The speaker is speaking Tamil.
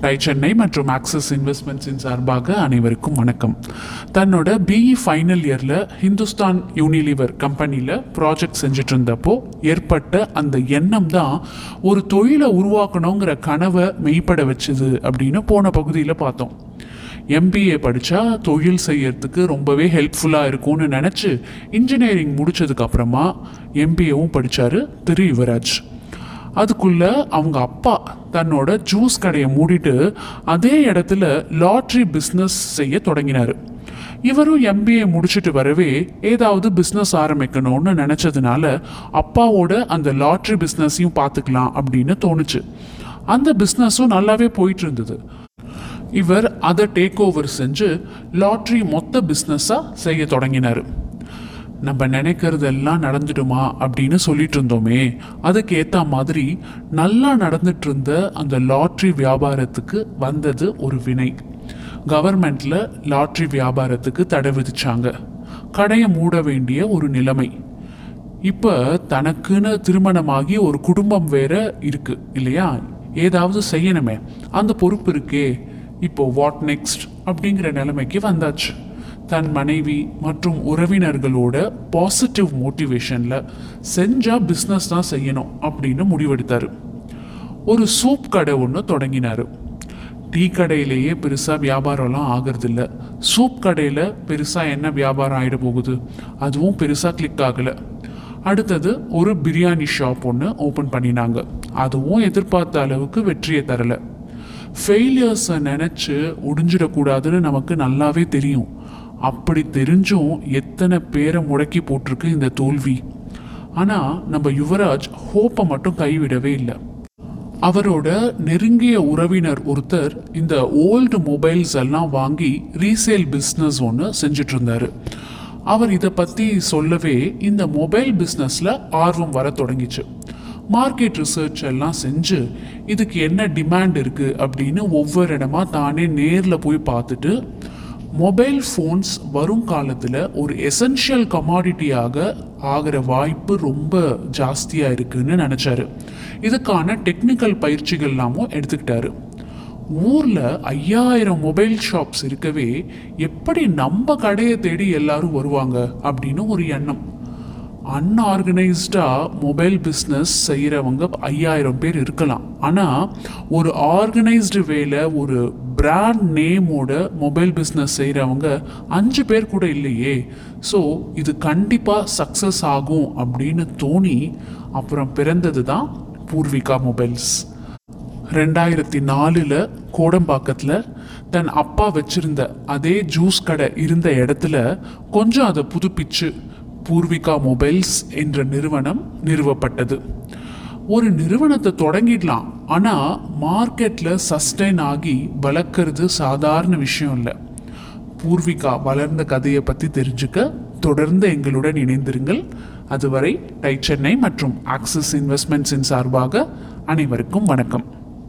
டை சென்னை மற்றும் ஆக்சிஸ் இன்வெஸ்ட்மெண்ட்ஸின் சார்பாக அனைவருக்கும் வணக்கம். தன்னோட பிஇ ஃபைனல் இயரில் ஹிந்துஸ்தான் யூனிலிவர் கம்பெனியில் ப்ராஜெக்ட் செஞ்சுட்டு இருந்தப்போ ஏற்பட்ட அந்த எண்ணம் தான் ஒரு தொழிலை உருவாக்கணுங்கிற கனவை மெய்ப்பட வச்சுது அப்படின்னு போன பகுதியில் பார்த்தோம். எம்பிஏ படித்தா தொழில் செய்யறதுக்கு ரொம்பவே ஹெல்ப்ஃபுல்லாக இருக்கும்னு நினச்சி இன்ஜினியரிங் முடித்ததுக்கப்புறமா எம்பிஏவும் படித்தார் திரு யுவராஜ். அதுக்குள்ள அவங்க அப்பா தன்னோட ஜூஸ் கடையை மூடிட்டு அதே இடத்துல லாட்ரி பிஸ்னஸ் செய்ய தொடங்கினார். இவரும் எம்பிஏ முடிச்சுட்டு வரவே ஏதாவது பிஸ்னஸ் ஆரம்பிக்கணும்னு நினச்சதுனால அப்பாவோட அந்த லாட்ரி பிஸ்னஸையும் பார்த்துக்கலாம் அப்படின்னு தோணுச்சு. அந்த பிஸ்னஸும் நல்லாவே போயிட்டு இருந்தது. இவர் அதை டேக் ஓவர் செஞ்சு லாட்ரி மொத்த பிஸ்னஸாக செய்ய தொடங்கினார். நம்ம நினைக்கிறதெல்லாம் நடந்துடுமா அப்படின்னு சொல்லிட்டு இருந்தோமே அதுக்கு ஏற்ற மாதிரி நல்லா நடந்துட்டு இருந்த அந்த லாட்ரி வியாபாரத்துக்கு வந்தது ஒரு வினை. கவர்மெண்ட்ல லாட்ரி வியாபாரத்துக்கு தடை விதிச்சாங்க. கடையை மூட வேண்டிய ஒரு நிலைமை. இப்போ தனக்குன்னு திருமணமாகி ஒரு குடும்பம் வேற இருக்கு இல்லையா? ஏதாவது செய்யணுமே. அந்த பொறுப்பு இருக்கே. இப்போ வாட் நெக்ஸ்ட் அப்படிங்கிற நிலைமைக்கு வந்தாச்சு. தன் மனைவி மற்றும் உறவினர்களோட பாசிட்டிவ் மோட்டிவேஷனில் செஞ்சால் பிஸ்னஸ் தான் செய்யணும் அப்படின்னு முடிவெடுத்தார். ஒரு சூப் கடை ஒன்று தொடங்கினார். டீ கடையிலேயே பெருசாக வியாபாரம்லாம் ஆகிறதில்ல. சூப் கடையில் பெருசாக என்ன வியாபாரம் ஆகிட போகுது? அதுவும் பெருசாக கிளிக் ஆகலை. அடுத்தது ஒரு பிரியாணி ஷாப் ஒன்று ஓப்பன் பண்ணினாங்க. அதுவும் எதிர்பார்த்த அளவுக்கு வெற்றியை தரலை. ஃபெயிலியர்ஸை நினச்சி ஒடிஞ்சிடக்கூடாதுன்னு நமக்கு நல்லாவே தெரியும். அப்படி தெரிஞ்சும் எத்தனை பேரை முடக்கி போட்டிருக்கு இந்த தோல்வி. ஆனால் நம்ம யுவராஜ் ஹோப்பை மட்டும் கைவிடவே இல்லை. அவரோட நெருங்கிய உறவினர் ஒருத்தர் இந்த ஓல்டு மொபைல்ஸ் எல்லாம் வாங்கி ரீசேல் பிஸ்னஸ் ஒன்று செஞ்சுட்டு இருந்தாரு அவர் இதை பற்றி சொல்லவே இந்த மொபைல் பிஸ்னஸில் ஆர்வம் வர தொடங்கிச்சு. மார்க்கெட் ரிசர்ச் எல்லாம் செஞ்சு இதுக்கு என்ன டிமாண்ட் இருக்குது அப்படின்னு ஒவ்வொரு இடமா தானே நேரில் போய் பார்த்துட்டு மொபைல் ஃபோன்ஸ் வரும் காலத்தில் ஒரு எசென்ஷியல் கமாடிட்டியாக ஆகிற வாய்ப்பு ரொம்ப ஜாஸ்தியாக இருக்குதுன்னு நினச்சாரு. இதுக்கான டெக்னிக்கல் பயிற்சிகள் எல்லாமும் எடுத்துக்கிட்டாரு. ஊரில் ஐயாயிரம் மொபைல் ஷாப்ஸ் இருக்கவே எப்படி நம்ம கடையை தேடி எல்லாரும் வருவாங்க அப்படின்னு ஒரு எண்ணம். அன்ஆர்கனைஸ்டாக மொபைல் பிஸ்னஸ் செய்கிறவங்க ஐயாயிரம் பேர் இருக்கலாம். ஆனால் ஒரு ஆர்கனைஸ்டு வேலை ஒரு பிராண்ட் நேமோட மொபைல் பிஸ்னஸ் செய்கிறவங்க அஞ்சு பேர் கூட இல்லையே. ஸோ இது கண்டிப்பாக சக்ஸஸ் ஆகும் அப்படின்னு தோணி அப்புறம் பிறந்தது தான் பூர்விகா மொபைல்ஸ் ரெண்டாயிரத்தி நாலில் கோடம்பாக்கத்தில் தன் அப்பா வச்சிருந்த அதே ஜூஸ் கடை இருந்த இடத்துல கொஞ்சம் அதை புதுப்பிச்சு பூர்விகா மொபைல்ஸ் என்ற நிறுவனம் நிறுவப்பட்டது. ஒரு நிறுவனத்தை தொடங்கிடலாம். ஆனால் மார்க்கெட்டில் சஸ்டைன் ஆகி வளர்க்குறது சாதாரண விஷயம் இல்லை. பூர்விகா வளர்ந்த கதையை பற்றி தெரிஞ்சுக்க தொடர்ந்து எங்களுடன் இணைந்திருங்கள். அதுவரை டை சென்னை மற்றும் ஆக்சிஸ் இன்வெஸ்ட்மெண்ட்ஸின் சார்பாக அனைவருக்கும் வணக்கம்.